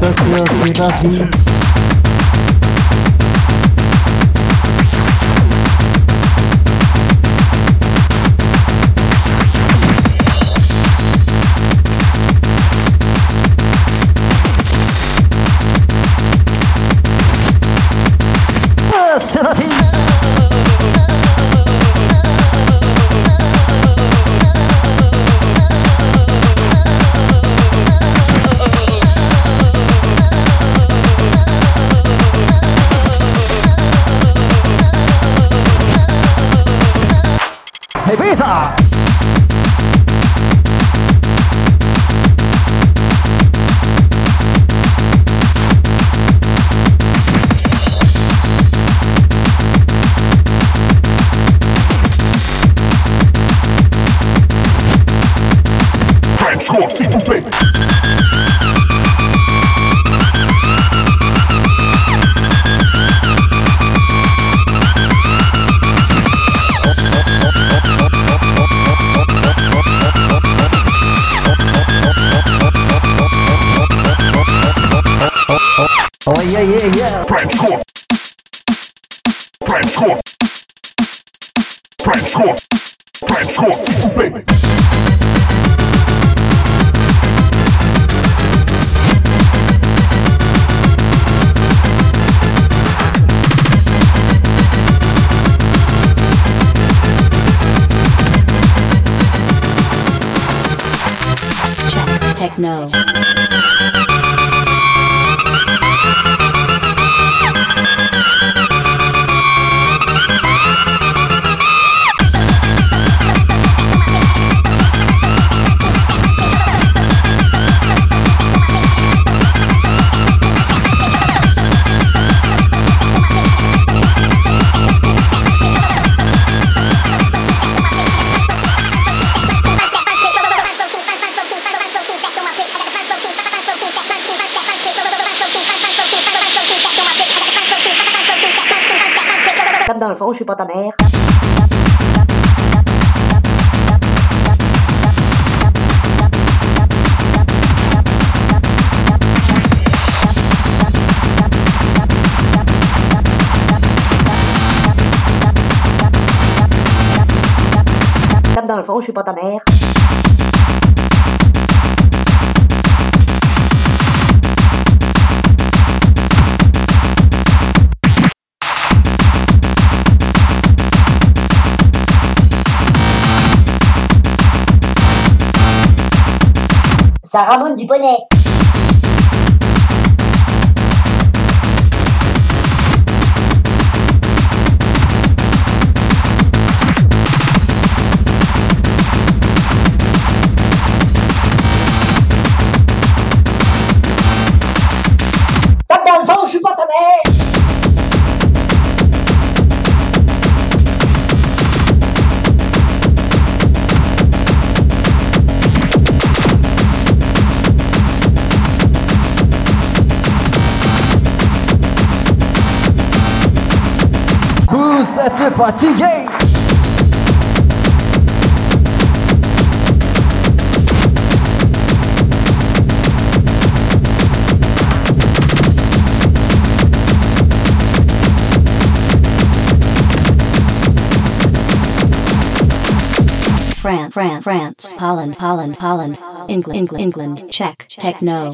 fantasy of Sinapi. Ibiza. Hardcore, tipo bem. yeah, yeah, yeah. French core. French core. French core. French core. techno. Dans le fond, je suis pas ta mère. Tape dans le fond, je suis pas ta mère. Ça ramote du bonnet. Vous êtes fatigué France, France, France, Holland, Holland, Holland, England, England, England, Czech, techno.